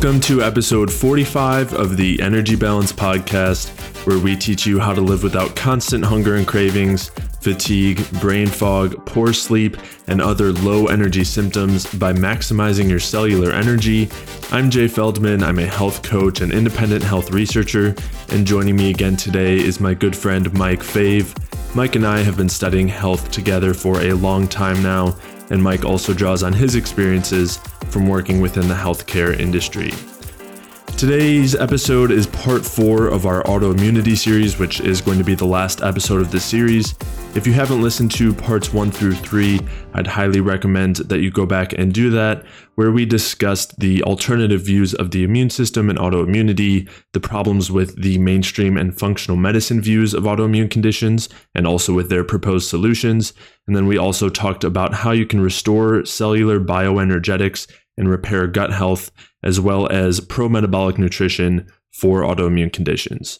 Welcome to episode 45 of the Energy Balance Podcast, where we teach you how to live without constant hunger and cravings, fatigue, brain fog, poor sleep, and other low energy symptoms by maximizing your cellular energy. I'm Jay Feldman. I'm a health coach and independent health researcher, and joining me again today is my good friend Mike Fave. Mike and I have been studying health together for a long time now, and Mike also draws on his experiences from working within the healthcare industry. Today's episode is part four of our autoimmunity series, which is going to be the last episode of this series. If you haven't listened to parts one through three, I'd highly recommend that you go back and do that, where we discussed the alternative views of the immune system and autoimmunity, the problems with the mainstream and functional medicine views of autoimmune conditions, and also with their proposed solutions. And then we also talked about how you can restore cellular bioenergetics and repair gut health, as well as pro metabolic nutrition for autoimmune conditions.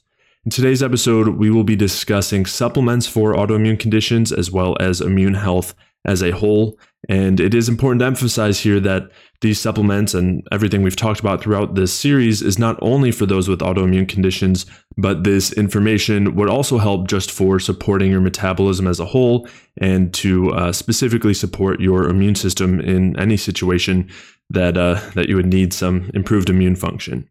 In today's episode, we will be discussing supplements for autoimmune conditions as well as immune health as a whole. And it is important to emphasize here that these supplements and everything we've talked about throughout this series is not only for those with autoimmune conditions, but this information would also help just for supporting your metabolism as a whole and to uh, specifically support your immune system in any situation that uh, that you would need some improved immune function.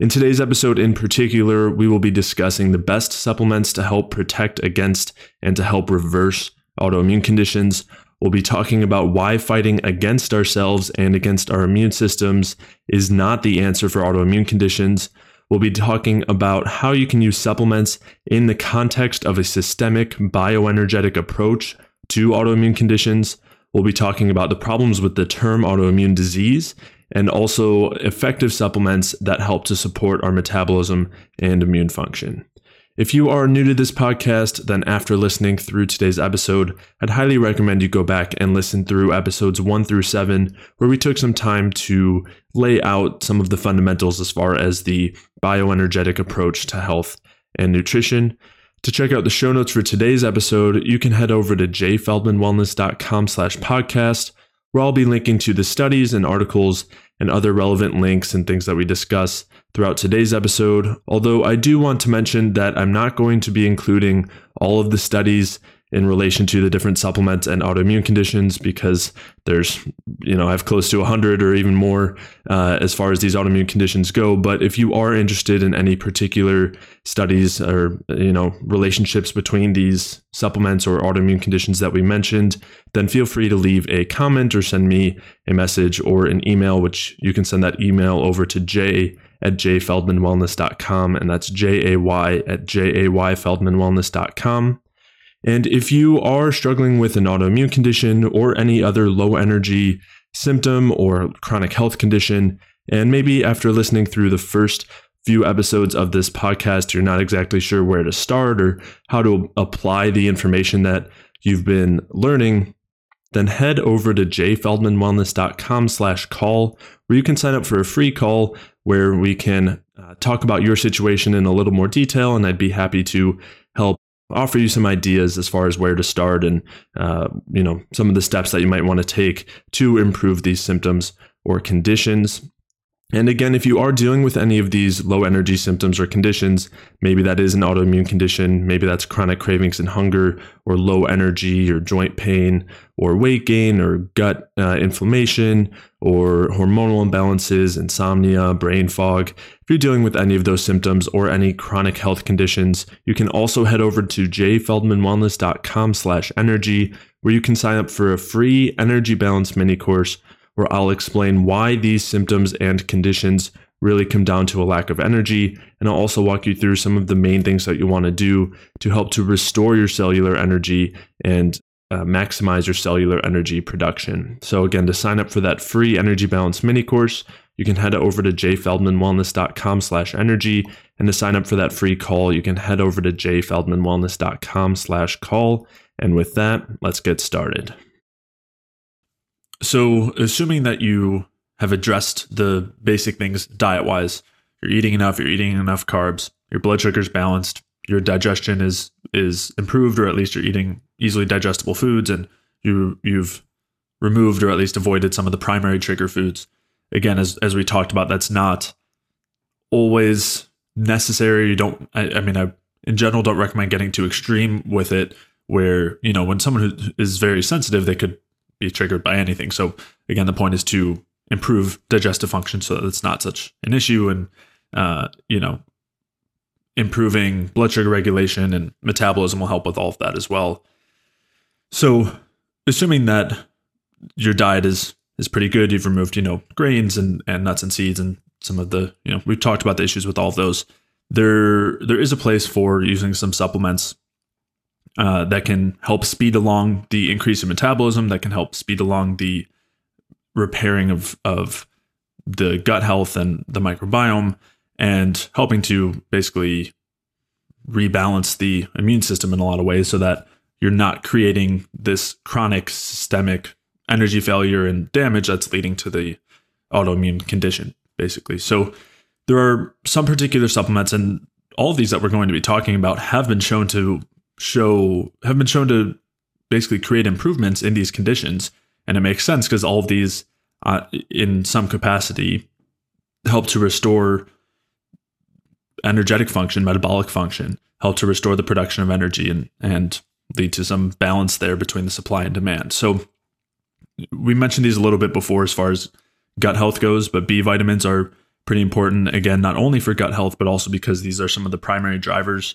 In today's episode, in particular, we will be discussing the best supplements to help protect against and to help reverse autoimmune conditions. We'll be talking about why fighting against ourselves and against our immune systems is not the answer for autoimmune conditions. We'll be talking about how you can use supplements in the context of a systemic bioenergetic approach to autoimmune conditions. We'll be talking about the problems with the term autoimmune disease and also effective supplements that help to support our metabolism and immune function. If you are new to this podcast, then after listening through today's episode, I'd highly recommend you go back and listen through episodes one through seven, where we took some time to lay out some of the fundamentals as far as the bioenergetic approach to health and nutrition. To check out the show notes for today's episode, you can head over to jayfeldmanwellness.com slash podcast, where I'll be linking to the studies and articles and other relevant links and things that we discuss throughout today's episode. Although I do want to mention that I'm not going to be including all of the studies in relation to the different supplements and autoimmune conditions because there's you know i have close to 100 or even more uh, as far as these autoimmune conditions go. But if you are interested in any particular studies or you know relationships between these supplements or autoimmune conditions that we mentioned then feel free to leave a comment or send me a message or an email which you can send that email over to jay at jayfeldmanwellness.com and that's j-a-y at j-a-y-feldmanwellness.com and if you are struggling with an autoimmune condition or any other low energy symptom or chronic health condition, and maybe after listening through the first few episodes of this podcast, you're not exactly sure where to start or how to apply the information that you've been learning, then head over to jayfeldmanwellness.com slash call, where you can sign up for a free call where we can uh, talk about your situation in a little more detail, and I'd be happy to help offer you some ideas as far as where to start and uh, you know some of the steps that you might want to take to improve these symptoms or conditions and again, if you are dealing with any of these low energy symptoms or conditions, maybe that is an autoimmune condition, maybe that's chronic cravings and hunger, or low energy, or joint pain, or weight gain, or gut uh, inflammation, or hormonal imbalances, insomnia, brain fog. If you're dealing with any of those symptoms or any chronic health conditions, you can also head over to jayfeldmanwellness.com slash energy, where you can sign up for a free energy balance mini course where I'll explain why these symptoms and conditions really come down to a lack of energy. And I'll also walk you through some of the main things that you want to do to help to restore your cellular energy and uh, maximize your cellular energy production. So, again, to sign up for that free energy balance mini course, you can head over to jayfeldmanwellness.com slash energy. And to sign up for that free call, you can head over to jayfeldmanwellness.com slash call. And with that, let's get started. So, assuming that you have addressed the basic things diet wise, you're eating enough, you're eating enough carbs, your blood sugar's balanced, your digestion is is improved, or at least you're eating easily digestible foods, and you you've removed or at least avoided some of the primary trigger foods. again, as as we talked about, that's not always necessary. You don't. I, I mean, I in general don't recommend getting too extreme with it. Where you know when someone who is very sensitive, they could be triggered by anything. So again, the point is to improve digestive function so that it's not such an issue, and uh, you know, improving blood sugar regulation and metabolism will help with all of that as well. So, assuming that your diet is is pretty good, you've removed you know grains and and nuts and seeds and some of the you know we've talked about the issues with all of those. There there is a place for using some supplements uh, that can help speed along the increase in metabolism, that can help speed along the repairing of of the gut health and the microbiome, and helping to basically rebalance the immune system in a lot of ways so that you're not creating this chronic systemic energy failure and damage that's leading to the autoimmune condition basically. So there are some particular supplements and all of these that we're going to be talking about have been shown to show have been shown to basically create improvements in these conditions. And it makes sense because all of these uh, in some capacity help to restore energetic function metabolic function help to restore the production of energy and and lead to some balance there between the supply and demand. So we mentioned these a little bit before as far as gut health goes but b vitamins are pretty important again not only for gut health but also because these are some of the primary drivers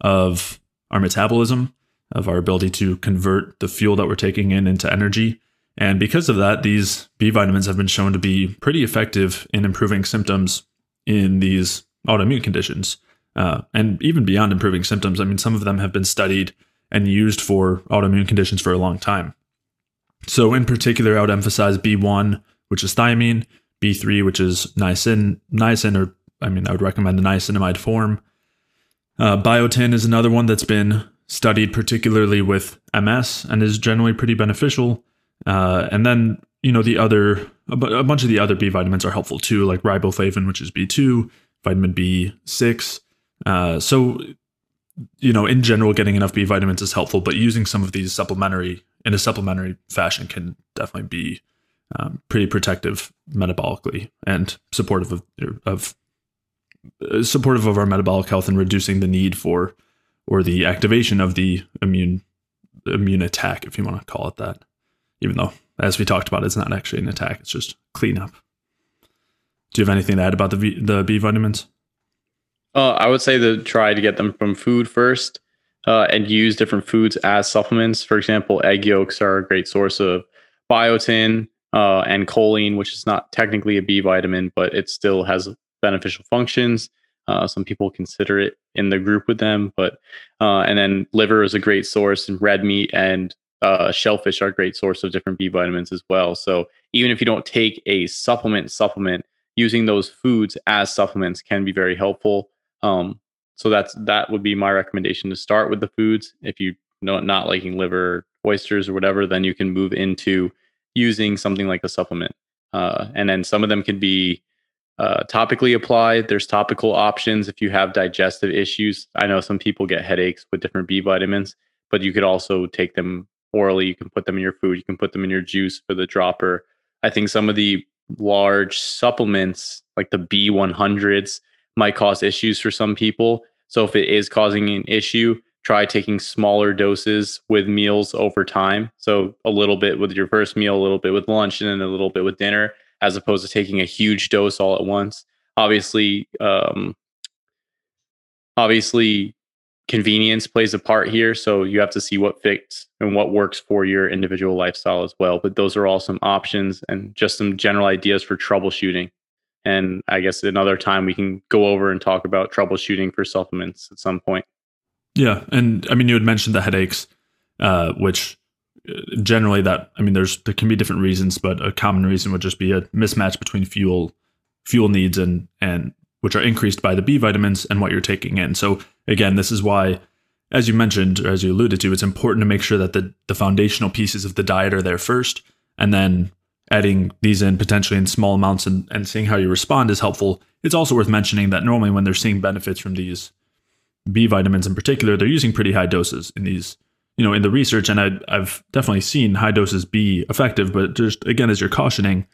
of our metabolism, of our ability to convert the fuel that we're taking in into energy. And because of that, these B vitamins have been shown to be pretty effective in improving symptoms in these autoimmune conditions. Uh, and even beyond improving symptoms, I mean, some of them have been studied and used for autoimmune conditions for a long time. So, in particular, I would emphasize B1, which is thiamine, B3, which is niacin, niacin, or I mean, I would recommend the niacinamide form, uh, biotin is another one that's been studied particularly with MS and is generally pretty beneficial. Uh, and then, you know, the other, a, bunch of the other B vitamins are helpful too, like riboflavin, which is B2, vitamin B6. Uh, so, you know, in general, getting enough B vitamins is helpful, but using some of these supplementary in a supplementary fashion can definitely be um, pretty protective metabolically and supportive of, of supportive of our metabolic health and reducing the need for or the activation of the immune immune attack, if you want to call it that. Even though, as we talked about, it's not actually an attack; it's just cleanup. Do you have anything to add about the v, the B vitamins? Uh, I would say to try to get them from food first, uh, and use different foods as supplements. For example, egg yolks are a great source of biotin uh, and choline, which is not technically a B vitamin, but it still has beneficial functions. Uh, some people consider it in the group with them, but uh, and then liver is a great source, and red meat and uh, shellfish are a great source of different B vitamins as well. So even if you don't take a supplement, supplement using those foods as supplements can be very helpful. Um, so that's that would be my recommendation to start with the foods. If you know not liking liver, oysters, or whatever, then you can move into using something like a supplement. Uh, and then some of them can be uh, topically applied. There's topical options if you have digestive issues. I know some people get headaches with different B vitamins, but you could also take them orally. You can put them in your food. You can put them in your juice for the dropper. I think some of the large supplements, like the B100s, might cause issues for some people. So if it is causing an issue, try taking smaller doses with meals over time. So a little bit with your first meal, a little bit with lunch, and then a little bit with dinner as opposed to taking a huge dose all at once. Obviously, um, obviously, convenience plays a part here. So you have to see what fits and what works for your individual lifestyle as well. But those are all some options and just some general ideas for troubleshooting. And I guess another time we can go over and talk about troubleshooting for supplements at some point. Yeah, and I mean, you had mentioned the headaches, uh, which generally that i mean there's there can be different reasons but a common reason would just be a mismatch between fuel fuel needs and and which are increased by the b vitamins and what you're taking in. So again this is why as you mentioned or as you alluded to it's important to make sure that the the foundational pieces of the diet are there first and then adding these in potentially in small amounts and, and seeing how you respond is helpful. It's also worth mentioning that normally when they're seeing benefits from these b vitamins in particular they're using pretty high doses in these you know in the research and I, i've definitely seen high doses be effective but just again as you're cautioning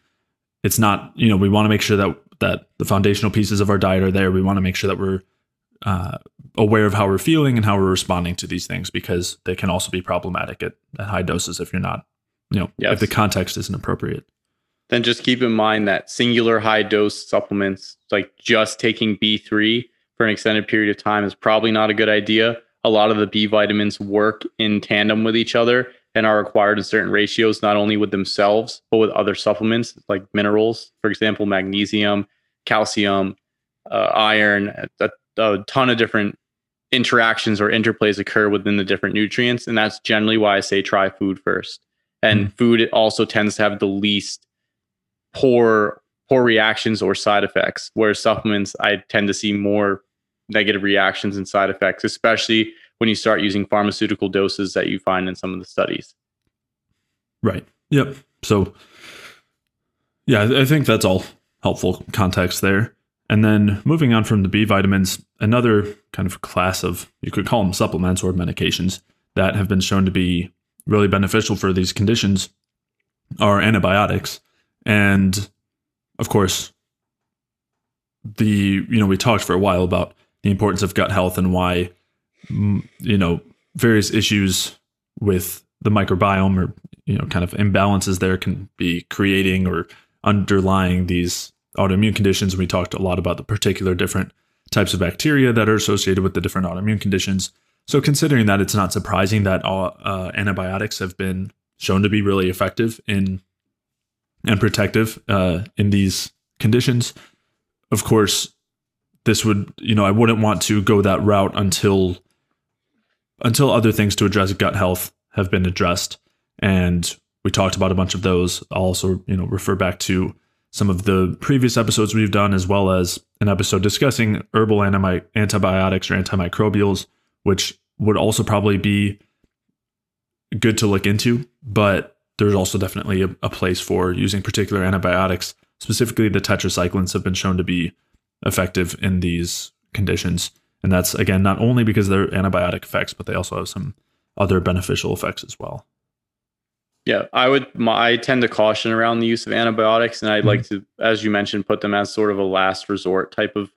it's not you know we want to make sure that that the foundational pieces of our diet are there. We want to make sure that we're uh, aware of how we're feeling and how we're responding to these things because they can also be problematic at, at high doses if you're not, you know, yes. if the context isn't appropriate. Then just keep in mind that singular high dose supplements, like just taking B3 for an extended period of time, is probably not a good idea. A lot of the B vitamins work in tandem with each other and are required in certain ratios, not only with themselves, but with other supplements like minerals, for example, magnesium, calcium, uh, iron, a, a ton of different interactions or interplays occur within the different nutrients. And that's generally why I say try food first. And mm. food also tends to have the least poor poor reactions or side effects, whereas supplements I tend to see more negative reactions and side effects, especially when you start using pharmaceutical doses that you find in some of the studies. Right. Yep. So yeah, I think that's all helpful context there. And then moving on from the B vitamins, another kind of class of, you could call them supplements or medications that have been shown to be really beneficial for these conditions are antibiotics. And of course, the, you know, we talked for a while about the importance of gut health and why, you know, various issues with the microbiome or, you know, kind of imbalances there can be creating or underlying these autoimmune conditions. We talked a lot about the particular different types of bacteria that are associated with the different autoimmune conditions. So, considering that, it's not surprising that all, uh, antibiotics have been shown to be really effective in and protective uh, in these conditions. Of course, this would you know I wouldn't want to go that route until until other things to address gut health have been addressed, and we talked about a bunch of those. I'll also you know refer back to some of the previous episodes we've done, as well as an episode discussing herbal anti- antibiotics or antimicrobials, which would also probably be good to look into. But there's also definitely a, a place for using particular antibiotics. Specifically, the tetracyclines have been shown to be effective in these conditions. And that's, again, not only because their antibiotic effects, but they also have some other beneficial effects as well. Yeah, I would. My, I tend to caution around the use of antibiotics, and I'd mm-hmm. like to, as you mentioned, put them as sort of a last resort type of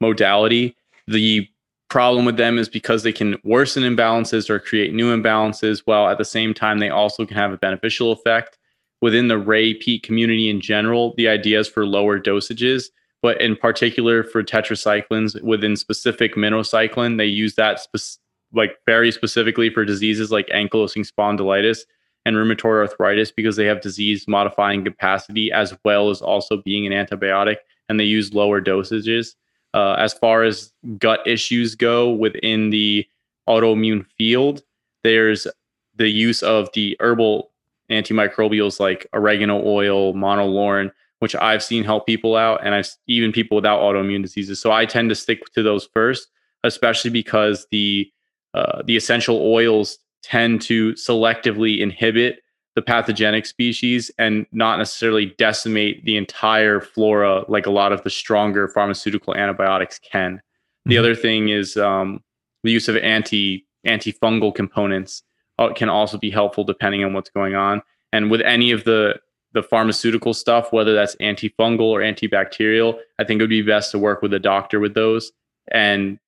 modality. The problem with them is because they can worsen imbalances or create new imbalances, while at the same time they also can have a beneficial effect within the Ray Peat community in general. The ideas for lower dosages, but in particular for tetracyclines within specific minocycline, they use that spe- like very specifically for diseases like ankylosing spondylitis and rheumatoid arthritis because they have disease modifying capacity as well as also being an antibiotic and they use lower dosages. Uh, as far as gut issues go within the autoimmune field, there's the use of the herbal antimicrobials like oregano oil, monolaurin, which I've seen help people out, and I've even people without autoimmune diseases. So I tend to stick to those first, especially because the uh, the essential oils tend to selectively inhibit the pathogenic species and not necessarily decimate the entire flora like a lot of the stronger pharmaceutical antibiotics can. Mm-hmm. The other thing is um, the use of anti antifungal components uh, can also be helpful depending on what's going on. And with any of the the pharmaceutical stuff, whether that's antifungal or antibacterial, I think it would be best to work with a doctor with those and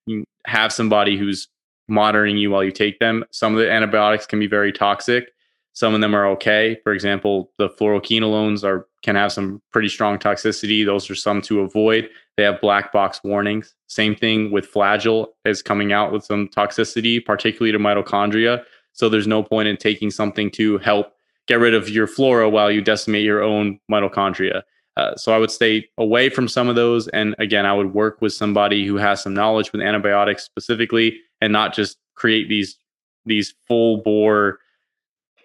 have somebody who's monitoring you while you take them. Some of the antibiotics can be very toxic. Some of them are okay. For example, the fluoroquinolones are can have some pretty strong toxicity. Those are some to avoid. They have black box warnings. Same thing with flagyl is coming out with some toxicity, particularly to mitochondria. So there's no point in taking something to help get rid of your flora while you decimate your own mitochondria. Uh, so I would stay away from some of those. And again, I would work with somebody who has some knowledge with antibiotics specifically and not just create these these full bore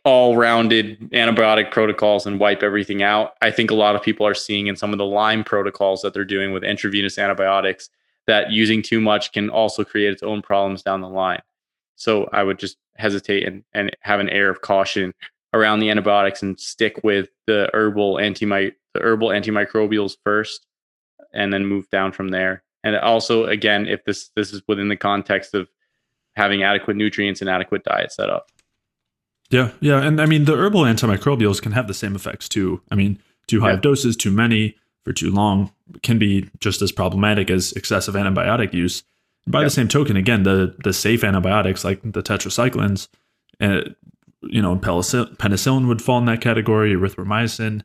all-rounded antibiotic protocols and wipe everything out. I think a lot of people are seeing in some of the Lyme protocols that they're doing with intravenous antibiotics that using too much can also create its own problems down the line. So I would just hesitate and, and have an air of caution around the antibiotics and stick with the herbal anti the herbal antimicrobials first and then move down from there. And also again, if this this is within the context of having adequate nutrients and adequate diet set up. Yeah, yeah, and I mean the herbal antimicrobials can have the same effects too. I mean, too high Yeah. of doses, too many for too long can be just as problematic as excessive antibiotic use. By Yeah. the same token, again, the the safe antibiotics like the tetracyclines, uh, you know, penicillin, penicillin would fall in that category, erythromycin.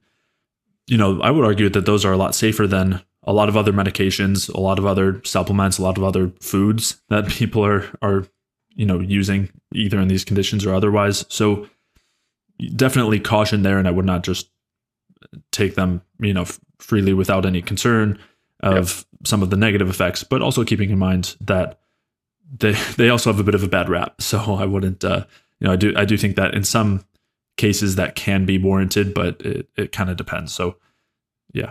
You know, I would argue that those are a lot safer than a lot of other medications, a lot of other supplements, a lot of other foods that people are are you know using either in these conditions or otherwise. So definitely caution there, and I would not just take them you know f- freely without any concern of some of the negative effects, but also keeping in mind that they they also have a bit of a bad rap. So I wouldn't uh, you know I do I do think that in some cases that can be warranted, but it, it kind of depends. So yeah.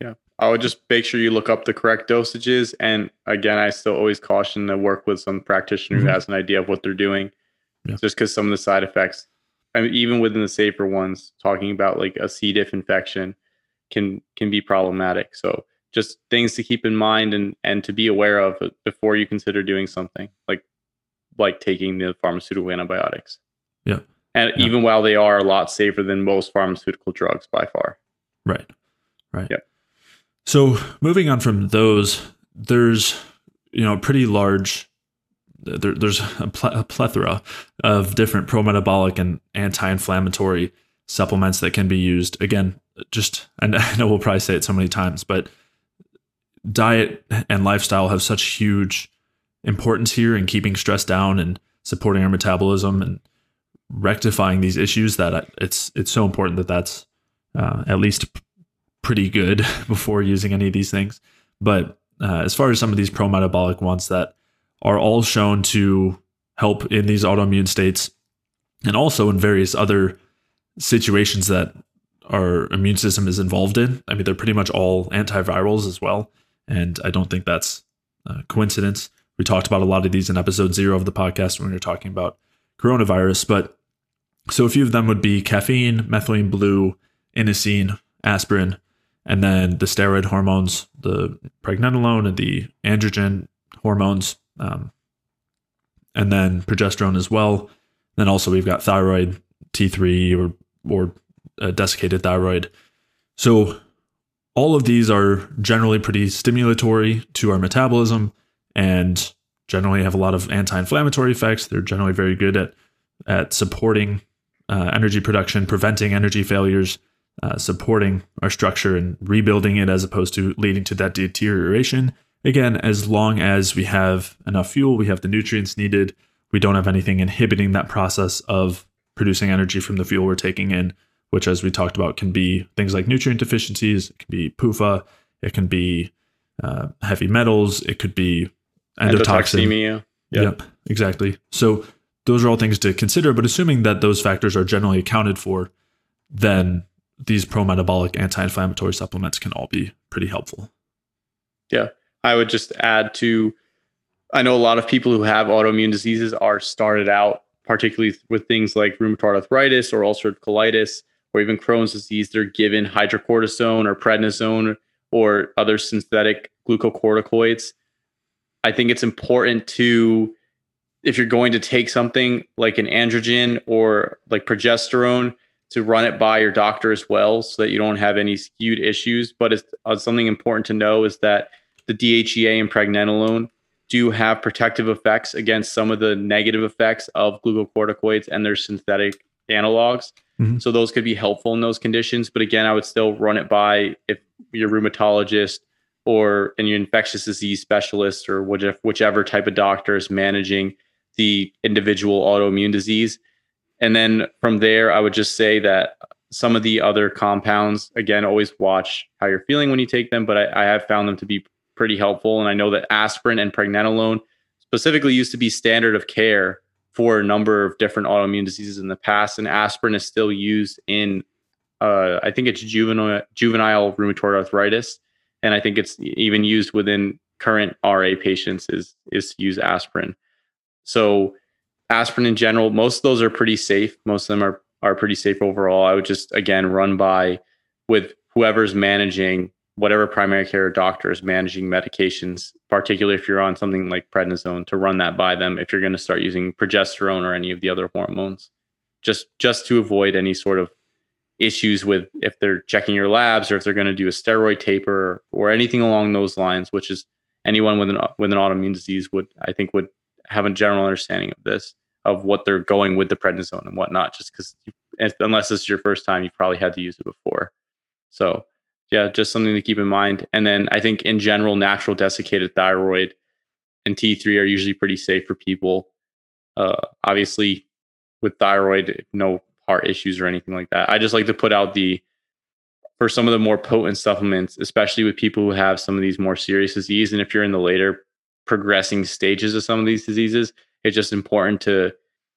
Yeah. I would just make sure you look up the correct dosages. And again, I still always caution to work with some practitioner Mhm. who has an idea of what they're doing. Yeah. Just because some of the side effects, I mean, even within the safer ones, talking about like a C. diff infection can can be problematic. So just things to keep in mind and and to be aware of before you consider doing something like like taking the pharmaceutical antibiotics. Yeah. And Yeah. even while they are a lot safer than most pharmaceutical drugs by far. Right. Right. Yep. So moving on from those, there's you know a pretty large. There, there's a, ple- a plethora of different pro-metabolic and anti-inflammatory supplements that can be used. Again, just and I know we'll probably say it so many times, but diet and lifestyle have such huge importance here in keeping stress down and supporting our metabolism and rectifying these issues that it's it's so important that that's uh, at least pretty good before using any of these things. But uh, as far as some of these pro metabolic ones that are all shown to help in these autoimmune states and also in various other situations that our immune system is involved in. I mean, they're pretty much all antivirals as well. And I don't think that's a coincidence. We talked about a lot of these in episode zero of the podcast when we were talking about coronavirus. But so a few of them would be caffeine, methylene blue, inosine, aspirin, and then the steroid hormones, the pregnenolone and the androgen hormones, um, and then progesterone as well. Then also we've got thyroid, T3 or or uh, desiccated thyroid. So all of these are generally pretty stimulatory to our metabolism and generally have a lot of anti-inflammatory effects. They're generally very good at at supporting uh, energy production, preventing energy failures, uh, supporting our structure and rebuilding it as opposed to leading to that deterioration. Again, as long as we have enough fuel, we have the nutrients needed, we don't have anything inhibiting that process of producing energy from the fuel we're taking in, which, as we talked about, can be things like nutrient deficiencies, it can be PUFA, it can be uh, heavy metals, it could be endotoxin. Endotoxemia. Yeah. Yep, exactly. So those are all things to consider, but assuming that those factors are generally accounted for, then these pro-metabolic anti-inflammatory supplements can all be pretty helpful. Yeah, I would just add to I know a lot of people who have autoimmune diseases are started out, particularly with things like rheumatoid arthritis or ulcerative colitis or even Crohn's disease. They're given hydrocortisone or prednisone or other synthetic glucocorticoids. I think it's important to, if you're going to take something like an androgen or like progesterone, to run it by your doctor as well so that you don't have any skewed issues. But it's uh, something important to know is that the DHEA and pregnenolone do have protective effects against some of the negative effects of glucocorticoids and their synthetic analogs. Mhm. So those could be helpful in those conditions. But again, I would still run it by if your rheumatologist or an infectious disease specialist or whichever, type of doctor is managing the individual autoimmune disease. And then from there, I would just say that some of the other compounds, again, always watch how you're feeling when you take them, but I, I have found them to be pretty helpful. And I know that aspirin and pregnenolone specifically used to be standard of care for a number of different autoimmune diseases in the past. And aspirin is still used in, uh, I think it's juvenile, juvenile rheumatoid arthritis. And I think it's even used within current RA patients is, is to use aspirin. So aspirin in general, most of those are pretty safe. Most of them are are pretty safe overall. I would just again run by with whoever's managing whatever primary care doctor is managing medications, particularly if you're on something like prednisone, to run that by them if you're going to start using progesterone or any of the other hormones, just just to avoid any sort of issues with if they're checking your labs or if they're going to do a steroid taper or anything along those lines, which is anyone with an with an autoimmune disease would I think would have a general understanding of this of what they're going with the prednisone and whatnot. Just because unless this is your first time, you've probably had to use it before. So yeah, just something to keep in mind. And then I think in general, natural desiccated thyroid and T3 are usually pretty safe for people. Uh, obviously, with thyroid, no heart issues or anything like that. I just like to put out the for some of the more potent supplements, especially with people who have some of these more serious disease. And if you're in the later progressing stages of some of these diseases, it's just important to,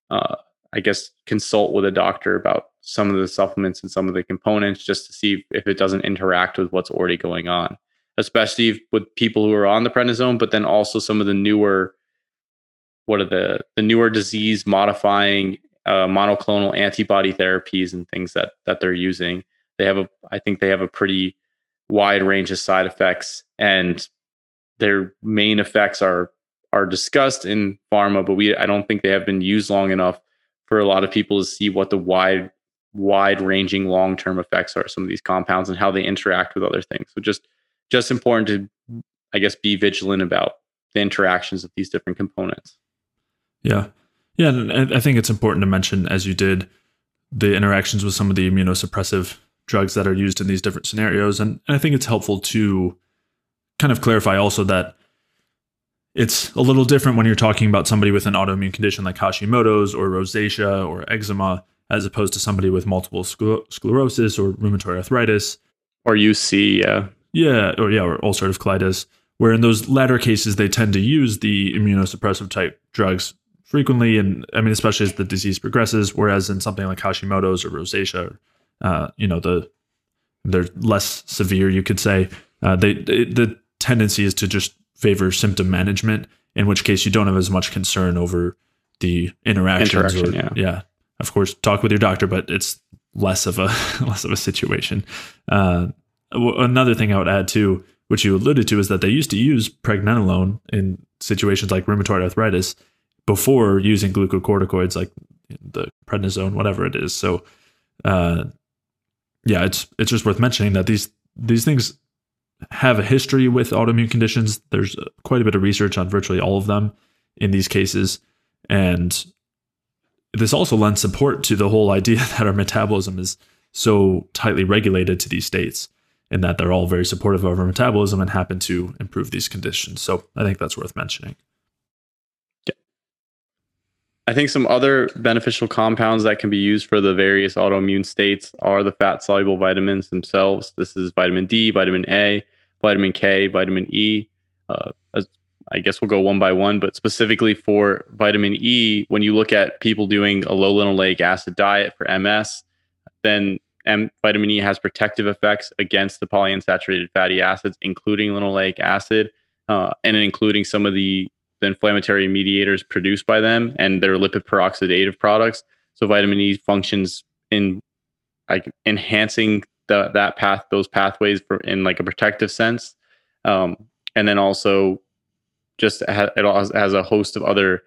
uh, I guess, consult with a doctor about some of the supplements and some of the components just to see if it doesn't interact with what's already going on, especially with people who are on the prednisone, but then also some of the newer, what are the the newer disease modifying uh, monoclonal antibody therapies and things that that they're using. They have a, I think they have a pretty wide range of side effects, and their main effects are are discussed in pharma, but we I don't think they have been used long enough for a lot of people to see what the wide wide ranging long term effects are some of these compounds and how they interact with other things. So just just important to I guess be vigilant about the interactions of these different components. Yeah. Yeah, and I think it's important to mention, as you did, the interactions with some of the immunosuppressive drugs that are used in these different scenarios. And, I think it's helpful to kind of clarify also that it's a little different when you're talking about somebody with an autoimmune condition like Hashimoto's or rosacea or eczema, as opposed to somebody with multiple sclerosis or rheumatoid arthritis. Or UC, yeah. Yeah, or yeah, or ulcerative colitis, where in those latter cases they tend to use the immunosuppressive type drugs frequently, and I mean, especially as the disease progresses. Whereas in something like Hashimoto's or rosacea, uh, you know, the they're less severe, you could say. Uh, they, they the tendency is to just favor symptom management, in which case you don't have as much concern over the interactions. Interaction, or, yeah. yeah, of course, talk with your doctor, but it's less of a less of a situation. Uh, another thing I would add too, which you alluded to, is that they used to use pregnenolone in situations like rheumatoid arthritis before using glucocorticoids like the prednisone, whatever it is. So, uh, yeah, it's it's just worth mentioning that these these things have a history with autoimmune conditions. There's quite a bit of research on virtually all of them in these cases, and this also lends support to the whole idea that our metabolism is so tightly regulated to these states and that they're all very supportive of our metabolism and happen to improve these conditions. So I think that's worth mentioning. I think some other beneficial compounds that can be used for the various autoimmune states are the fat soluble vitamins themselves. This is vitamin D, vitamin A, vitamin K, vitamin E. Uh, I guess we'll go one by one, but specifically for vitamin E, when you look at people doing a low linoleic acid diet for MS, then M- vitamin E has protective effects against the polyunsaturated fatty acids, including linoleic acid, uh, and including some of the the inflammatory mediators produced by them and their lipid peroxidative products. So vitamin E functions in like enhancing the, that path, those pathways for in like a protective sense. Um, and then also just ha- it also has a host of other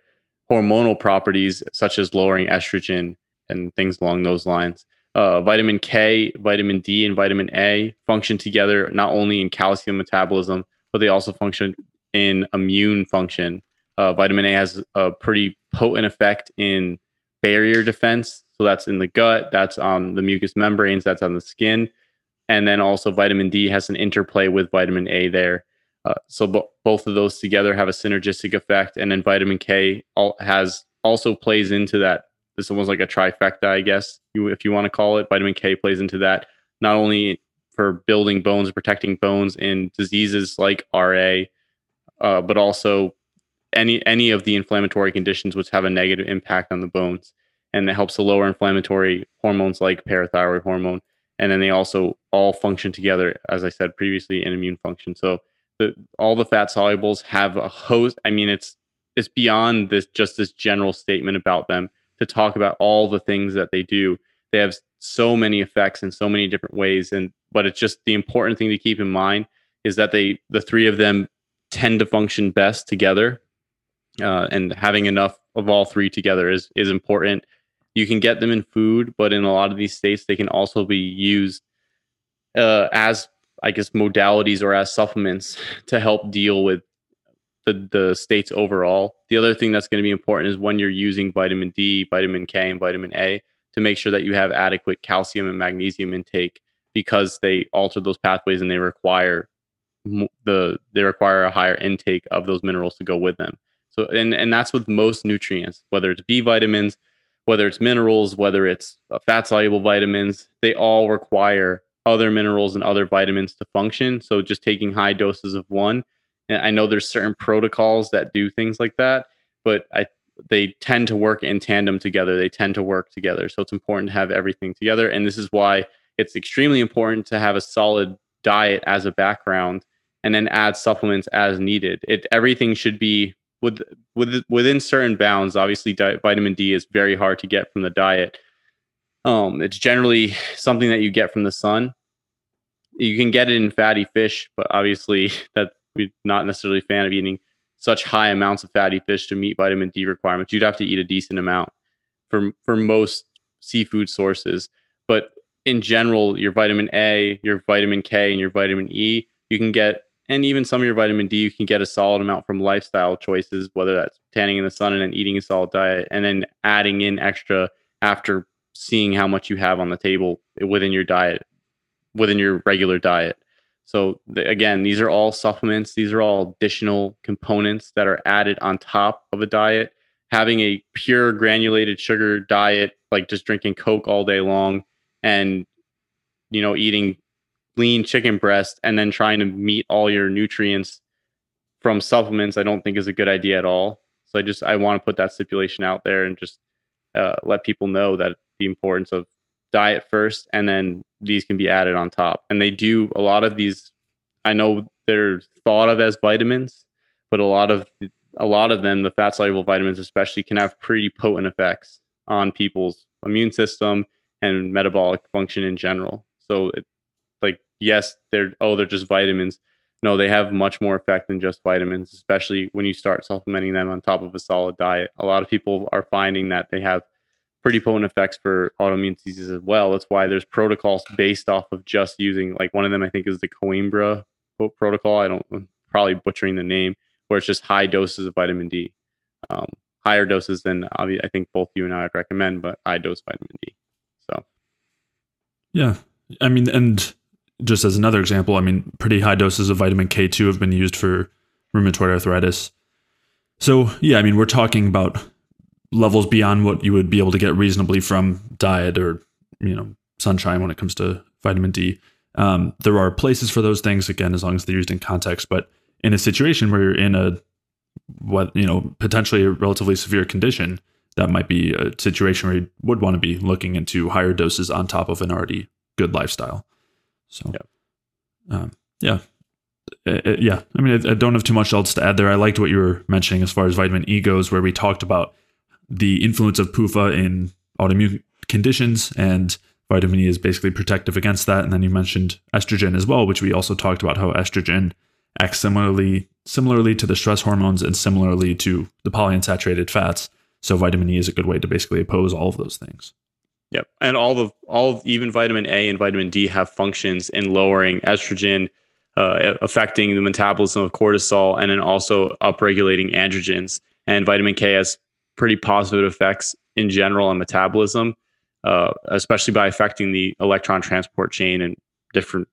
hormonal properties such as lowering estrogen and things along those lines. Uh, vitamin K, vitamin D, and vitamin A function together not only in calcium metabolism, but they also function in immune function. Uh, vitamin A has a pretty potent effect in barrier defense. So that's in the gut, that's on the mucous membranes, that's on the skin. And then also vitamin D has an interplay with vitamin A there. Uh, so bo- both of those together have a synergistic effect. And then vitamin K all- has also plays into that. This almost like a trifecta, I guess, you, if you want to call it. Vitamin K plays into that, not only for building bones, protecting bones in diseases like RA, uh, but also any any of the inflammatory conditions which have a negative impact on the bones, and it helps to lower inflammatory hormones like parathyroid hormone, and then they also all function together, as I said previously, in immune function. So the, all the fat solubles have a host. I mean, it's it's beyond this just this general statement about them to talk about all the things that they do. They have so many effects in so many different ways, and but it's just the important thing to keep in mind is that they the three of them tend to function best together, uh, and having enough of all three together is is important. You can get them in food, but in a lot of these states, they can also be used uh, as, I guess, modalities or as supplements to help deal with the, the states overall. The other thing that's going to be important is when you're using vitamin D, vitamin K, and vitamin A to make sure that you have adequate calcium and magnesium intake because they alter those pathways and they require the they require a higher intake of those minerals to go with them. So and and that's with most nutrients, whether it's B vitamins, whether it's minerals, whether it's uh, fat soluble vitamins, they all require other minerals and other vitamins to function. So just taking high doses of one, and I know there's certain protocols that do things like that, but I they tend to work in tandem together. They tend to work together. So it's important to have everything together. And this is why it's extremely important to have a solid diet as a background and then add supplements as needed. It everything should be with, with within certain bounds. Obviously, vitamin D is very hard to get from the diet. Um, it's generally something that you get from the sun. You can get it in fatty fish, but obviously that we're not necessarily a fan of eating such high amounts of fatty fish to meet vitamin D requirements. You'd have to eat a decent amount for for most seafood sources. But in general, your vitamin A, your vitamin K, and your vitamin E, you can get, and even some of your vitamin D, you can get a solid amount from lifestyle choices, whether that's tanning in the sun and then eating a solid diet, and then adding in extra after seeing how much you have on the table within your diet, within your regular diet. So again, these are all supplements. These are all additional components that are added on top of a diet. Having a pure granulated sugar diet, like just drinking Coke all day long, and you know eating lean chicken breast, and then trying to meet all your nutrients from supplements, I don't think is a good idea at all. So I just I want to put that stipulation out there and just uh, let people know that the importance of diet first, and then these can be added on top. And they do a lot of these. I know they're thought of as vitamins, but a lot of a lot of them, the fat soluble vitamins especially, can have pretty potent effects on people's immune system and metabolic function in general. So, it, yes, they're oh, they're just vitamins. No, they have much more effect than just vitamins, especially when you start supplementing them on top of a solid diet. A lot of people are finding that they have pretty potent effects for autoimmune diseases as well. That's why there's protocols based off of just using like one of them I think is the Coimbra protocol. I don't I'm probably butchering the name, where it's just high doses of vitamin D, um, higher doses than I think both you and I would recommend, but high dose vitamin D. So, yeah, I mean, and just as another example, I mean, pretty high doses of vitamin K2 have been used for rheumatoid arthritis. So, yeah, I mean, we're talking about levels beyond what you would be able to get reasonably from diet or you know sunshine when it comes to vitamin D. Um, there are places for those things again as long as they're used in context. But in a situation where you're in a what you know potentially a relatively severe condition, that might be a situation where you would want to be looking into higher doses on top of an already good lifestyle. So, yeah, um, yeah. Uh, uh, yeah, I mean, I, I don't have too much else to add there. I liked what you were mentioning as far as vitamin E goes, where we talked about the influence of PUFA in autoimmune conditions and vitamin E is basically protective against that. And then you mentioned estrogen as well, which we also talked about how estrogen acts similarly similarly to the stress hormones and similarly to the polyunsaturated fats. So vitamin E is a good way to basically oppose all of those things. Yep. And all of all even vitamin A and vitamin D have functions in lowering estrogen, uh, affecting the metabolism of cortisol, and then also upregulating androgens. And vitamin K has pretty positive effects in general on metabolism, uh, especially by affecting the electron transport chain and different,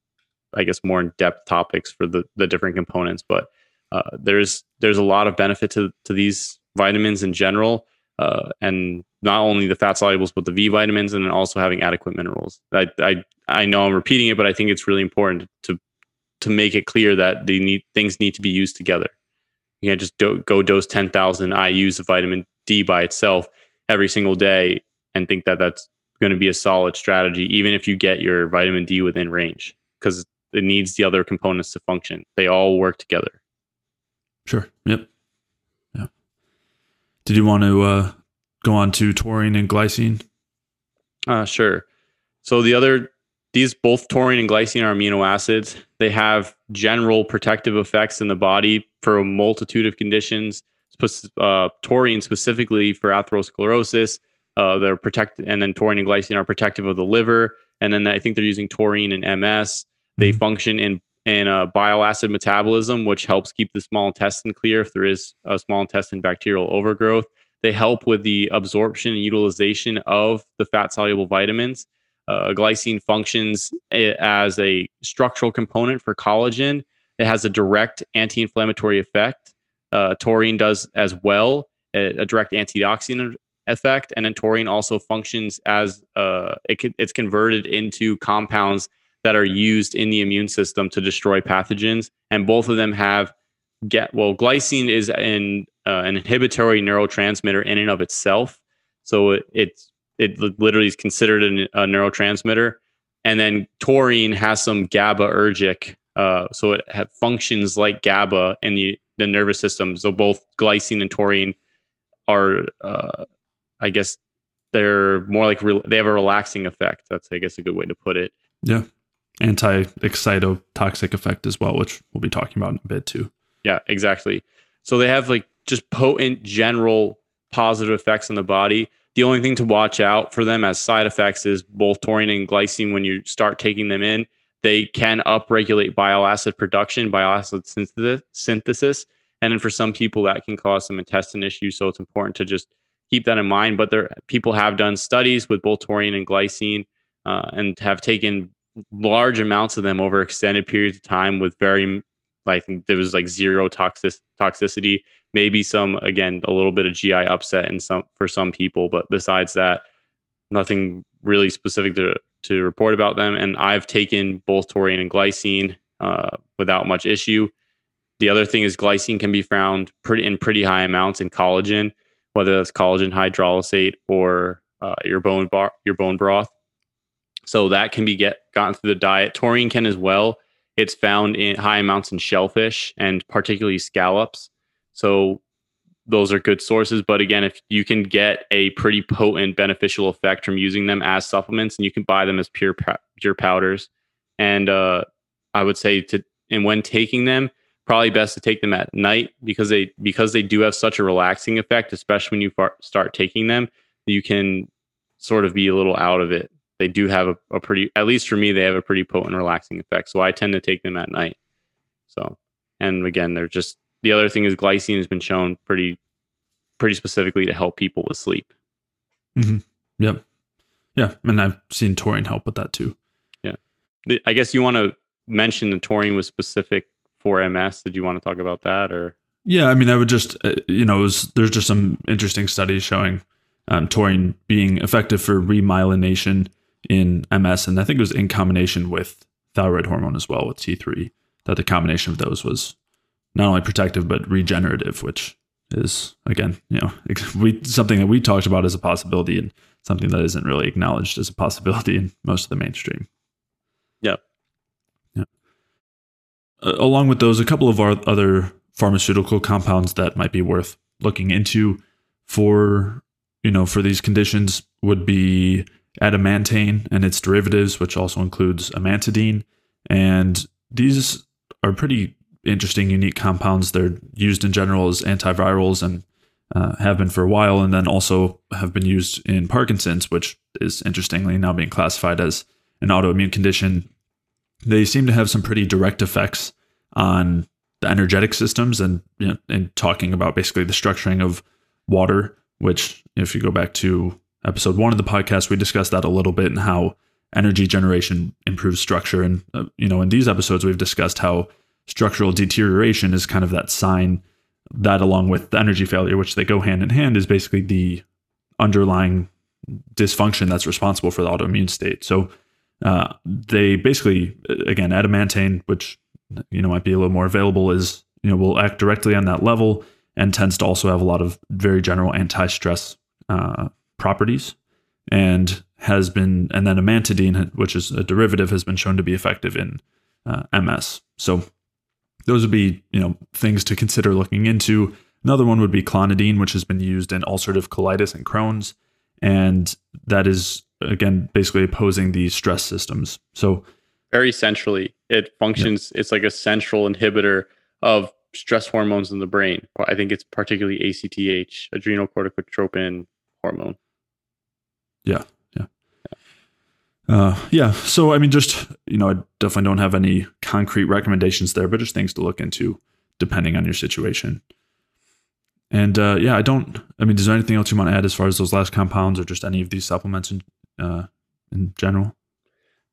I guess, more in depth topics for the the different components. But uh, there's there's a lot of benefit to to these vitamins in general, uh, and not only the fat solubles, but the B vitamins, and then also having adequate minerals. I I I know I'm repeating it, but I think it's really important to to make it clear that the need things need to be used together. You can't just do, go dose 10,000 IUs of vitamin D by itself every single day and think that that's going to be a solid strategy, even if you get your vitamin D within range, because it needs the other components to function. They all work together. Sure. Yep. Yeah. Did you want to uh, go on to taurine and glycine? Uh, sure. So the other, these both taurine and glycine are amino acids. They have general protective effects in the body for a multitude of conditions uh, taurine specifically for atherosclerosis, Uh, they're protected, and then taurine and glycine are protective of the liver. And then I think they're using taurine and MS. They Mhm. function in in uh, bile acid metabolism, which helps keep the small intestine clear if there is a small intestine bacterial overgrowth. They help with the absorption and utilization of the fat soluble vitamins. Uh, glycine functions as a structural component for collagen. It has a direct anti inflammatory effect. Uh, taurine does as well, a, a direct antioxidant effect. And then taurine also functions as uh, it can, it's converted into compounds that are used in the immune system to destroy pathogens. And both of them have get well, glycine is an uh, an inhibitory neurotransmitter in and of itself. So it, it literally is considered a, a neurotransmitter. And then taurine has some GABAergic, uh, so it functions like GABA in the the nervous system. So both glycine and taurine are, uh, I guess, they're more like re- they have a relaxing effect. That's I guess a good way to put it. Yeah. Anti-excitotoxic effect as well, which we'll be talking about in a bit too. Yeah, exactly. So they have like just potent general positive effects on the body. The only thing to watch out for them as side effects is both taurine and glycine when you start taking them in, they can upregulate bile acid production, bile acid synthesis. And then for some people that can cause some intestine issues. So it's important to just keep that in mind. But there people have done studies with both taurine and glycine uh, and have taken large amounts of them over extended periods of time with very I think there was like zero toxic toxicity, maybe some again a little bit of GI upset in some for some people, but besides that, nothing really specific to to report about them. And I've taken both taurine and glycine uh, without much issue. The other thing is glycine can be found pretty in pretty high amounts in collagen, whether that's collagen hydrolysate or uh, your bone bar, your bone broth. So that can be get gotten through the diet. Taurine can as well. It's found in high amounts in shellfish and particularly scallops. So those are good sources. But again, if you can get a pretty potent beneficial effect from using them as supplements, and you can buy them as pure pure powders, and uh, I would say to and when taking them, probably best to take them at night because they because they do have such a relaxing effect, especially when you far, start taking them. You can sort of be a little out of it they do have a, a, pretty at least for me they have a pretty potent relaxing effect. So i tend to take them at night. So and again they're just the other thing is glycine has been shown pretty pretty specifically to help people with sleep. Mm-hmm. yep. Yeah. And i've seen taurine help with that too. Yeah. I guess you want to mention the taurine was specific for ms did you want to talk about that or? Yeah. I mean i would just uh, you know was, there's just some interesting studies showing um, taurine being effective for remyelination in MS, and I think it was in combination with thyroid hormone as well with T3. That the combination of those was not only protective but regenerative, which is again, you know, we something that we talked about as a possibility and something that isn't really acknowledged as a possibility in most of the mainstream. Yeah. Yeah. Uh, along with those, a couple of our other pharmaceutical compounds that might be worth looking into for you know for these conditions would be adamantane and its derivatives, which also includes amantadine. And these are pretty interesting, unique compounds. They're used in general as antivirals and uh, have been for a while, and then also have been used in Parkinson's, which is interestingly now being classified as an autoimmune condition. They seem to have some pretty direct effects on the energetic systems and, you know, and talking about basically the structuring of water, which, if you go back to episode one of the podcast, we discussed that a little bit and how energy generation improves structure. And, uh, you know, in these episodes, we've discussed how structural deterioration is kind of that sign that, along with the energy failure, which they go hand in hand, is basically the underlying dysfunction that's responsible for the autoimmune state. So, uh, they basically, again, adamantane, which, you know, might be a little more available, is, you know, will act directly on that level and tends to also have a lot of very general anti stress uh, properties and has been and then amantadine which is a derivative has been shown to be effective in uh, ms so those would be you know things to consider looking into. Another one would be clonidine which has been used in ulcerative colitis and crohn's. And that is again basically opposing the stress systems. So very centrally it functions yeah. it's like a central inhibitor of stress hormones in the brain. I think it's particularly acth adrenal corticotropin hormone Yeah. Yeah. Uh, yeah. So, I mean, just, you know, I definitely don't have any concrete recommendations there, but just things to look into depending on your situation. And uh, yeah, I don't, I mean, is there anything else you want to add as far as those last compounds or just any of these supplements in, uh, in general?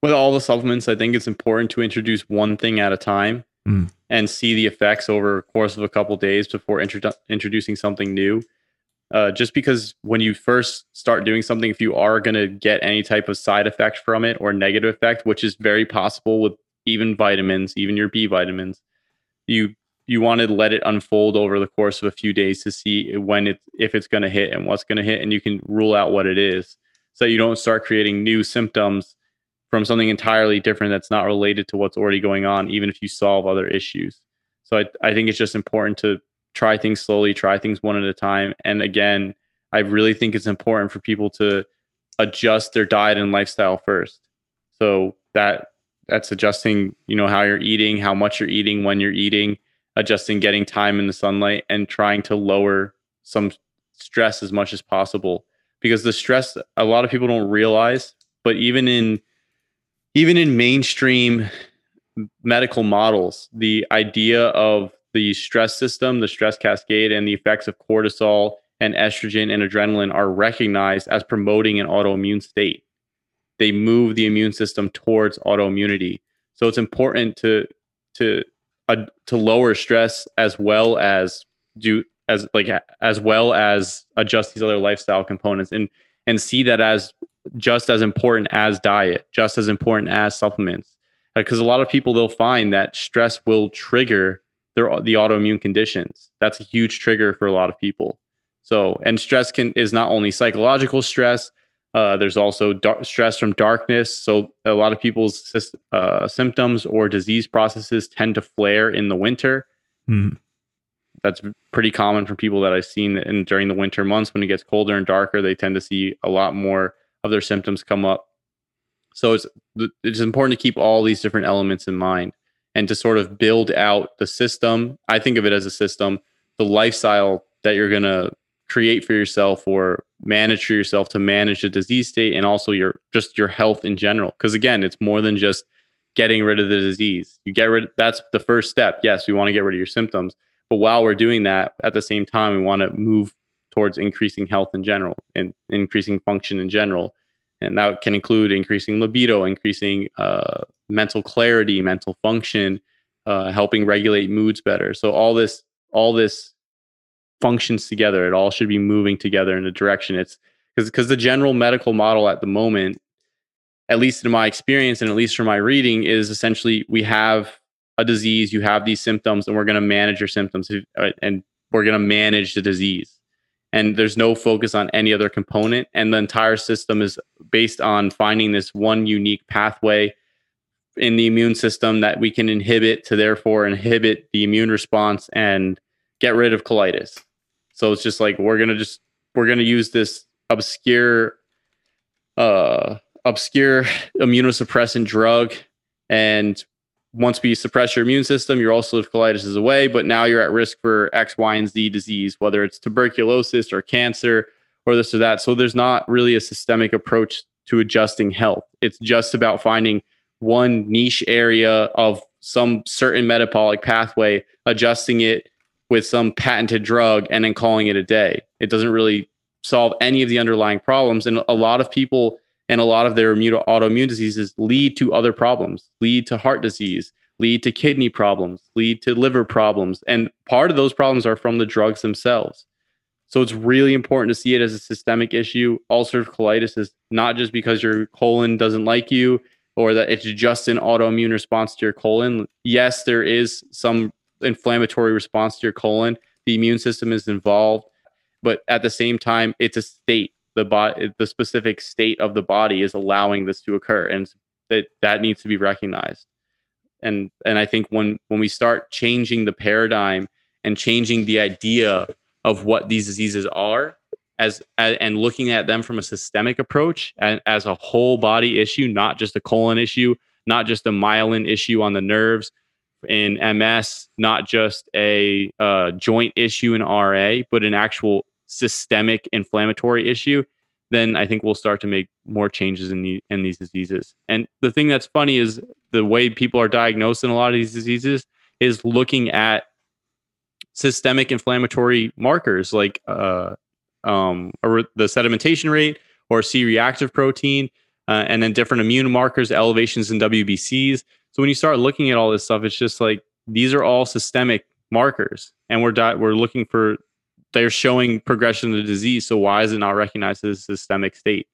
With all the supplements, I think it's important to introduce one thing at a time Mm. and see the effects over a course of a couple days before introdu- introducing something new. Uh, just because when you first start doing something, if you are going to get any type of side effect from it or negative effect, which is very possible with even vitamins, even your B vitamins, you you want to let it unfold over the course of a few days to see when it if it's going to hit and what's going to hit, and you can rule out what it is, so you don't start creating new symptoms from something entirely different that's not related to what's already going on, even if you solve other issues. So I, I think it's just important to try things slowly, try things one at a time. And again, I really think it's important for people to adjust their diet and lifestyle first. So that that's adjusting, you know, how you're eating, how much you're eating, when you're eating, adjusting getting time in the sunlight and trying to lower some stress as much as possible. Because the stress a lot of people don't realize, but even in even in mainstream medical models, the idea of the stress system, the stress cascade, and the effects of cortisol and estrogen and adrenaline are recognized as promoting an autoimmune state. They move the immune system towards autoimmunity. So it's important to to uh, to lower stress as well as do as like as well as adjust these other lifestyle components and and see that as just as important as diet, just as important as supplements. Because uh, a lot of people they'll find that stress will trigger their the autoimmune conditions. That's a huge trigger for a lot of people. So, and stress can is not only psychological stress. Uh, there's also dark, stress from darkness. So, a lot of people's uh, symptoms or disease processes tend to flare in the winter. Mm. That's pretty common for people that I've seen. And during the winter months, when it gets colder and darker, they tend to see a lot more of their symptoms come up. So it's it's important to keep all these different elements in mind and to sort of build out the system. I think of it as a system, the lifestyle that you're going to create for yourself or manage for yourself to manage the disease state and also your just your health in general. Because again it's more than just getting rid of the disease. You get rid that's the first step. Yes we want to get rid of your symptoms but while we're doing that at the same time we want to move towards increasing health in general and increasing function in general and that can include increasing libido increasing uh, mental clarity mental function uh, helping regulate moods better so all this all this functions together. It all should be moving together in a direction. It's because because the general medical model at the moment, at least in my experience and at least from my reading, is essentially we have a disease, you have these symptoms, and we're going to manage your symptoms uh, and we're going to manage the disease. And there's no focus on any other component. And the entire system is based on finding this one unique pathway in the immune system that we can inhibit to therefore inhibit the immune response and get rid of colitis. So it's just like we're gonna just we're gonna use this obscure uh obscure immunosuppressant drug and once we suppress your immune system, your ulcerative colitis is away, but now you're at risk for X, Y, and Z disease, whether it's tuberculosis or cancer or this or that. So there's not really a systemic approach to adjusting health. It's just about finding one niche area of some certain metabolic pathway, adjusting it with some patented drug and then calling it a day. It doesn't really solve any of the underlying problems. And a lot of people and a lot of their immune, autoimmune diseases lead to other problems, lead to heart disease, lead to kidney problems, lead to liver problems. And part of those problems are from the drugs themselves. So it's really important to see it as a systemic issue. Ulcerative colitis is not just because your colon doesn't like you or that it's just an autoimmune response to your colon. Yes, there is some inflammatory response to your colon. The immune system is involved, but at the same time, it's a state. The body, the specific state of the body is allowing this to occur, and that that needs to be recognized. And and I think when when we start changing the paradigm and changing the idea of what these diseases are, as, as, and looking at them from a systemic approach and as a whole body issue, not just a colon issue, not just a myelin issue on the nerves, in MS, not just a uh, joint issue in RA, but an actual systemic inflammatory issue, then I think we'll start to make more changes in the in these diseases. And the thing that's funny is the way people are diagnosed in a lot of these diseases is looking at systemic inflammatory markers like uh, um, or the sedimentation rate or C-reactive protein, uh, and then different immune markers, elevations in WBCs. So when you start looking at all this stuff, it's just like these are all systemic markers, and we're di- we're looking for they're showing progression of the disease. So why is it not recognized as a systemic state?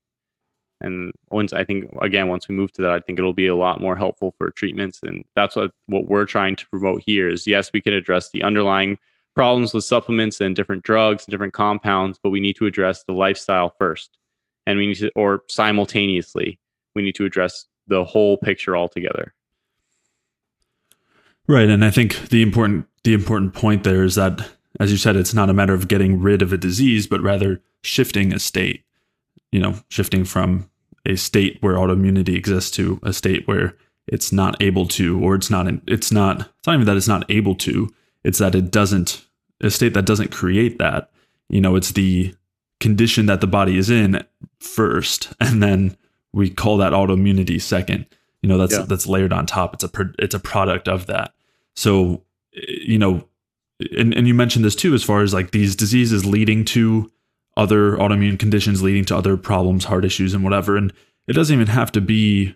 And once I think again, once we move to that, I think it'll be a lot more helpful for treatments. And that's what what we're trying to promote here is yes, we can address the underlying problems with supplements and different drugs and different compounds, but we need to address the lifestyle first. And we need to or simultaneously, we need to address the whole picture altogether. Right. And I think the important the important point there is that as you said, it's not a matter of getting rid of a disease, but rather shifting a state, you know, shifting from a state where autoimmunity exists to a state where it's not able to, or it's not, it's not, it's not even that it's not able to, it's that it doesn't, a state that doesn't create that. You know, it's the condition that the body is in first, and then we call that autoimmunity second. You know, that's, yeah. that's layered on top. It's a, it's a product of that. So, you know, and, and you mentioned this too, as far as like these diseases leading to other autoimmune conditions, leading to other problems, heart issues, and whatever. And it doesn't even have to be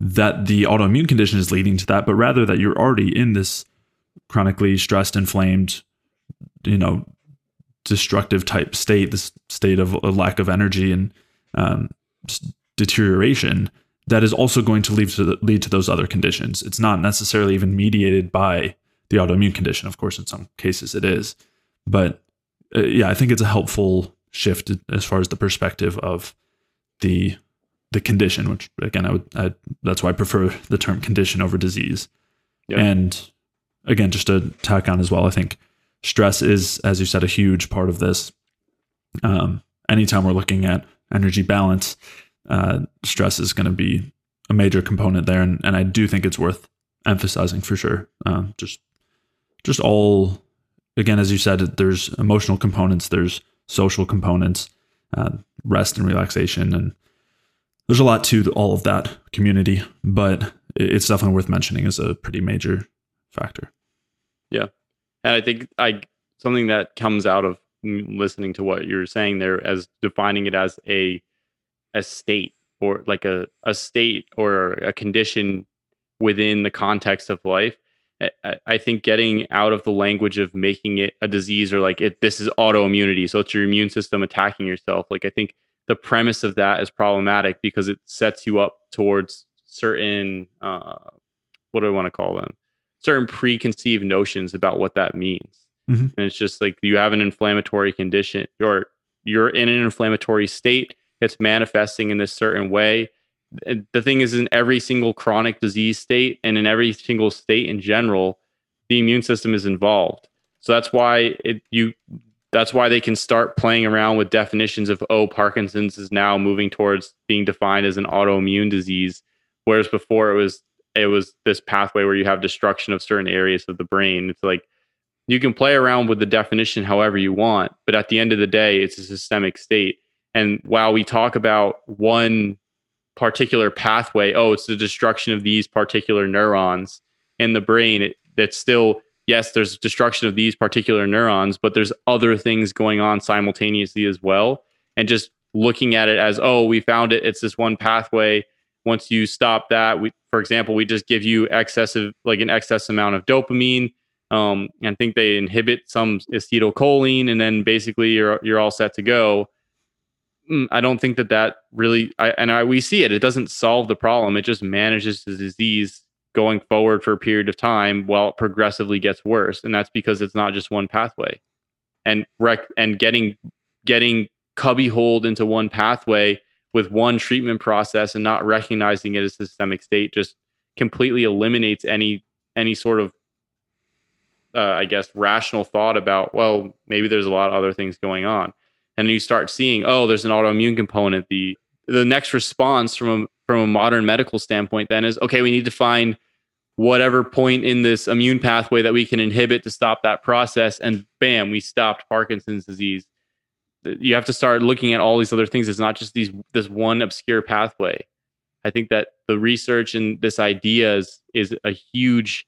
that the autoimmune condition is leading to that, but rather that you're already in this chronically stressed, inflamed, you know, destructive type state, this state of a lack of energy and um, deterioration that is also going to lead to the, lead to those other conditions. It's not necessarily even mediated by the autoimmune condition. Of course, in some cases it is, but uh, yeah, I think it's a helpful shift as far as the perspective of the the condition. Which again, I would I, that's why I prefer the term condition over disease. Yep. And again, just to tack on as well, I think stress is, as you said, a huge part of this. Um, anytime we're looking at energy balance, uh, stress is going to be a major component there, and, and I do think it's worth emphasizing for sure. Um, just just all again as you said there's emotional components there's social components uh, rest and relaxation and there's a lot to all of that community but it's definitely worth mentioning as a pretty major factor. Yeah. And i think i something that comes out of listening to what you're saying there as defining it as a a state or like a, a state or a condition within the context of life I think getting out of the language of making it a disease or like it this is autoimmunity, so it's your immune system attacking yourself. Like I think the premise of that is problematic because it sets you up towards certain uh, what do I want to call them? Certain preconceived notions about what that means. Mm-hmm. And it's just like you have an inflammatory condition or you're in an inflammatory state, it's manifesting in this certain way the thing is in every single chronic disease state and in every single state in general the immune system is involved. So that's why it you that's why they can start playing around with definitions of oh parkinson's is now moving towards being defined as an autoimmune disease whereas before it was it was this pathway where you have destruction of certain areas of the brain. It's like you can play around with the definition however you want but at the end of the day it's a systemic state. And while we talk about one particular pathway. Oh it's the destruction of these particular neurons in the brain. It, that's still yes there's destruction of these particular neurons but there's other things going on simultaneously as well. And just looking at it as oh we found it. It's this one pathway. Once you stop that we for example we just give you excessive like an excess amount of dopamine um, and think they inhibit some acetylcholine and then basically you're you're all set to go I don't think that that really, I, and I, we see it. It doesn't solve the problem. It just manages the disease going forward for a period of time while it progressively gets worse, and that's because it's not just one pathway. And rec- and getting getting cubby holed into one pathway with one treatment process and not recognizing it as a systemic state just completely eliminates any any sort of uh, I guess rational thought about well maybe there's a lot of other things going on and you start seeing oh there's an autoimmune component the the next response from a, from a modern medical standpoint then is okay we need to find whatever point in this immune pathway that we can inhibit to stop that process and bam we stopped parkinson's disease you have to start looking at all these other things. It's not just these this one obscure pathway. I think that the research and this idea is is a huge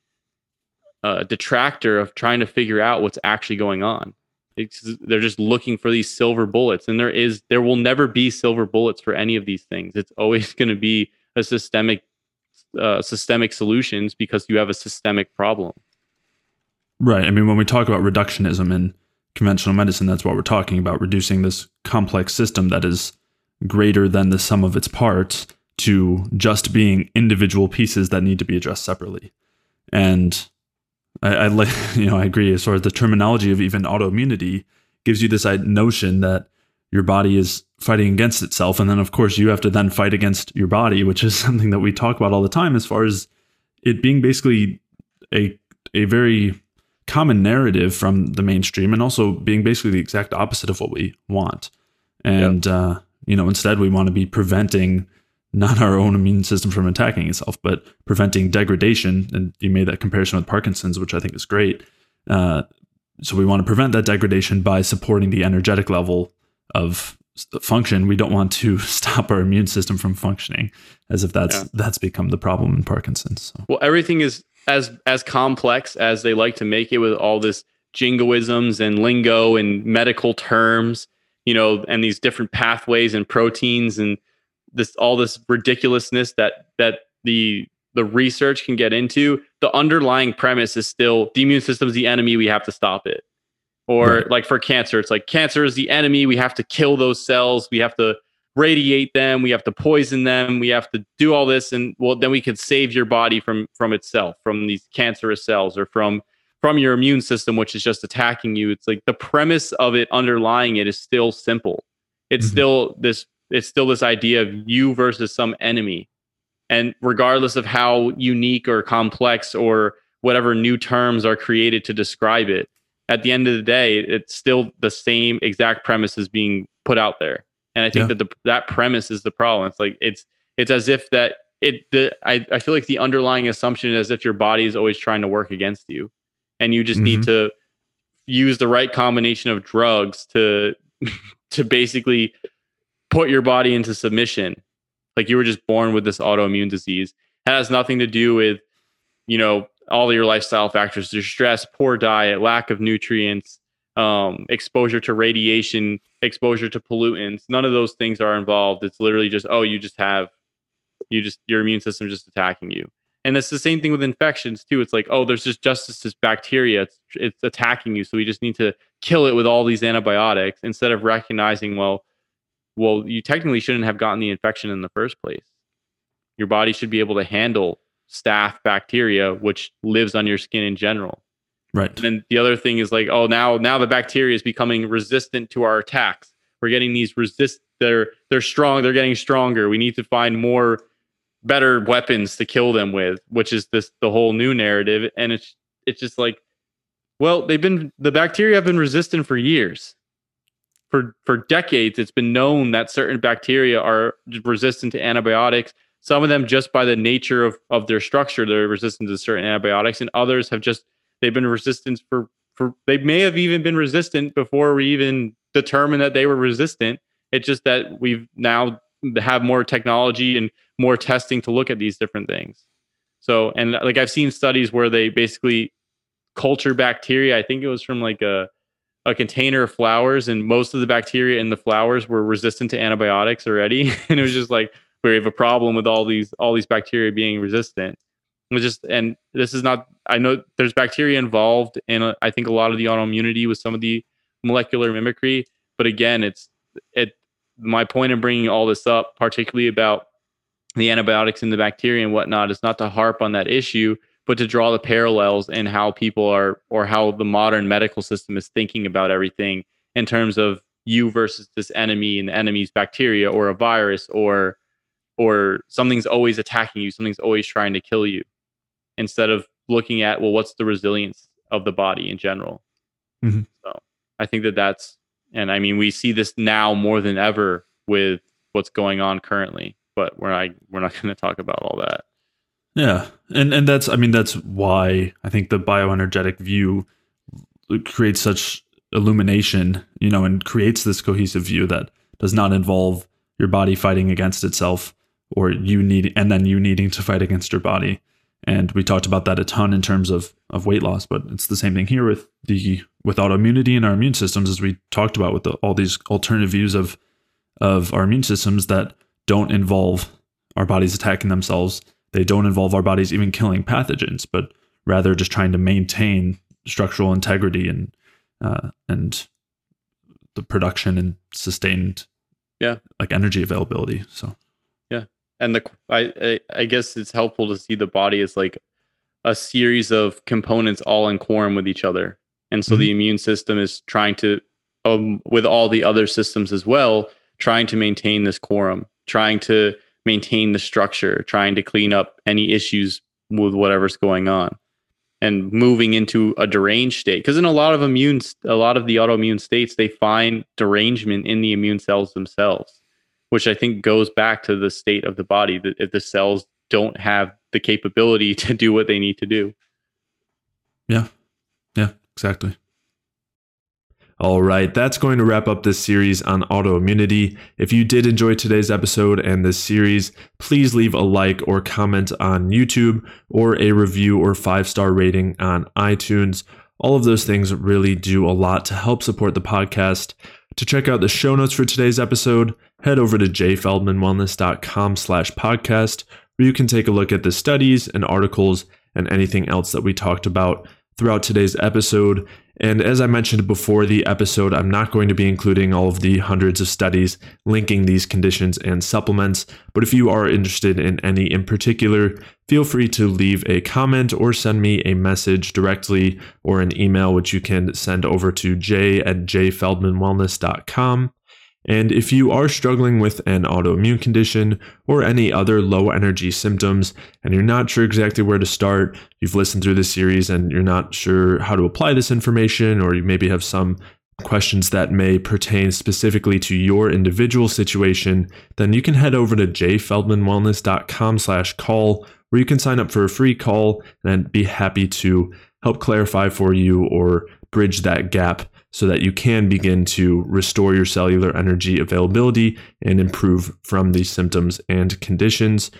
uh, detractor of trying to figure out what's actually going on. It's, they're just looking for these silver bullets, and there is there will never be silver bullets for any of these things. It's always going to be a systemic uh, systemic solutions because you have a systemic problem. Right. I mean, when we talk about reductionism in conventional medicine, that's what we're talking about reducing this complex system that is greater than the sum of its parts to just being individual pieces that need to be addressed separately. And I, I like, you know, I agree. As far as the terminology of even autoimmunity gives you this notion that your body is fighting against itself, and then of course you have to then fight against your body, which is something that we talk about all the time. As far as it being basically a a very common narrative from the mainstream, and also being basically the exact opposite of what we want. And yep. uh, you know, instead we want to be preventing not our own immune system from attacking itself, but preventing degradation. And you made that comparison with Parkinson's, which I think is great. Uh, so we want to prevent that degradation by supporting the energetic level of function. We don't want to stop our immune system from functioning, as if that's yeah. that's become the problem in Parkinson's. So. Well, everything is as as complex as they like to make it with all this jingoisms and lingo and medical terms, you know, and these different pathways and proteins and this all this ridiculousness that that the the research can get into the underlying premise is still the immune system is the enemy we have to stop it or right. like for cancer it's like cancer is the enemy we have to kill those cells we have to radiate them we have to poison them we have to do all this and well then we can save your body from from itself from these cancerous cells or from from your immune system which is just attacking you it's like the premise of it underlying it is still simple it's mm-hmm. still this it's still this idea of you versus some enemy. And regardless of how unique or complex or whatever new terms are created to describe it, at the end of the day, it's still the same exact premise is being put out there. And I think yeah. that the that premise is the problem. It's like it's it's as if that it the I, I feel like the underlying assumption is as if your body is always trying to work against you. And you just mm-hmm. need to use the right combination of drugs to to basically put your body into submission. Like you were just born with this autoimmune disease. It has nothing to do with, you know, all your lifestyle factors, your stress, poor diet, lack of nutrients, um, exposure to radiation, exposure to pollutants. None of those things are involved. It's literally just, oh, you just have, you just, your immune system just attacking you. And it's the same thing with infections too. It's like, oh, there's just just this bacteria. It's, it's attacking you. So we just need to kill it with all these antibiotics instead of recognizing, well, well, you technically shouldn't have gotten the infection in the first place. Your body should be able to handle staph bacteria, which lives on your skin in general. Right. And then the other thing is like, oh, now now the bacteria is becoming resistant to our attacks. We're getting these resist. They're they're strong. They're getting stronger. We need to find more better weapons to kill them with, which is this the whole new narrative. And it's it's just like, well, they've been the bacteria have been resistant for years for for decades it's been known that certain bacteria are resistant to antibiotics. Some of them just by the nature of, of their structure they're resistant to certain antibiotics and others have just they've been resistant for for they may have even been resistant before we even determined that they were resistant. It's just that we've now have more technology and more testing to look at these different things. So and like i've seen studies where they basically culture bacteria. I think it was from like a a container of flowers and most of the bacteria in the flowers were resistant to antibiotics already. And it was just like we have a problem with all these all these bacteria being resistant. It was just and this is not i know there's bacteria involved in uh, I think a lot of the autoimmunity with some of the molecular mimicry but again it's it my point in bringing all this up particularly about the antibiotics and the bacteria and whatnot is not to harp on that issue but to draw the parallels in how people are or how the modern medical system is thinking about everything in terms of you versus this enemy and the enemy's bacteria or a virus or or something's always attacking you something's always trying to kill you instead of looking at well what's the resilience of the body in general mm-hmm. so i think that that's and i mean we see this now more than ever with what's going on currently but we're not we're not going to talk about all that yeah, and and that's I mean that's why I think the bioenergetic view creates such illumination, you know, and creates this cohesive view that does not involve your body fighting against itself or you need and then you needing to fight against your body. And we talked about that a ton in terms of of weight loss, but it's the same thing here with the with autoimmunity and our immune systems, as we talked about with the, all these alternative views of of our immune systems that don't involve our bodies attacking themselves. They don't involve our bodies even killing pathogens, but rather just trying to maintain structural integrity and uh, and the production and sustained yeah like energy availability. So yeah, and the I I, I guess it's helpful to see the body as like a series of components all in quorum with each other, and so mm-hmm. the immune system is trying to um, with all the other systems as well, trying to maintain this quorum, trying to maintain the structure, trying to clean up any issues with whatever's going on and moving into a deranged state. Because in a lot of immune a lot of the autoimmune states they find derangement in the immune cells themselves which i think goes back to the state of the body that if the cells don't have the capability to do what they need to do. Yeah. Yeah exactly all right, that's going to wrap up this series on autoimmunity. If you did enjoy today's episode and this series, please leave a like or comment on YouTube or a review or five star rating on iTunes. All of those things really do a lot to help support the podcast. To check out the show notes for today's episode, head over to jayfeldmanwellness.com slash podcast, where you can take a look at the studies and articles and anything else that we talked about throughout today's episode. And as I mentioned before the episode, I'm not going to be including all of the hundreds of studies linking these conditions and supplements. But if you are interested in any in particular, feel free to leave a comment or send me a message directly or an email, which you can send over to j at jayfeldmanwellness.com. And if you are struggling with an autoimmune condition or any other low energy symptoms and you're not sure exactly where to start, you've listened through this series and you're not sure how to apply this information, or you maybe have some questions that may pertain specifically to your individual situation, then you can head over to jayfeldmanwellness.com slash call where you can sign up for a free call and I'd be happy to help clarify for you or bridge that gap so that you can begin to restore your cellular energy availability and improve from these symptoms and conditions.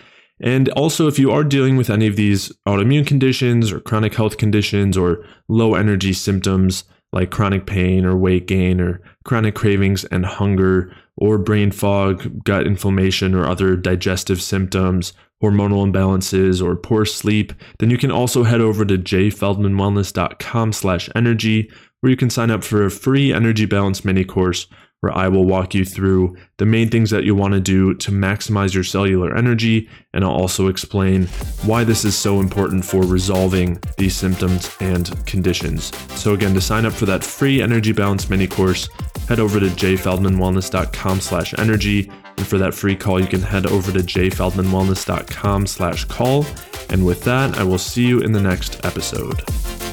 And also, if you are dealing with any of these autoimmune conditions or chronic health conditions or low energy symptoms like chronic pain or weight gain or chronic cravings and hunger or brain fog, gut inflammation, or other digestive symptoms, hormonal imbalances, or poor sleep, then you can also head over to jayfeldmanwellness.com slash energy where you can sign up for a free energy balance mini course where I will walk you through the main things that you want to do to maximize your cellular energy. And I'll also explain why this is so important for resolving these symptoms and conditions. So again, to sign up for that free energy balance mini course, head over to jayfeldmanwellness.com slash energy. And for that free call, you can head over to jayfeldmanwellness.com slash call. And with that, I will see you in the next episode.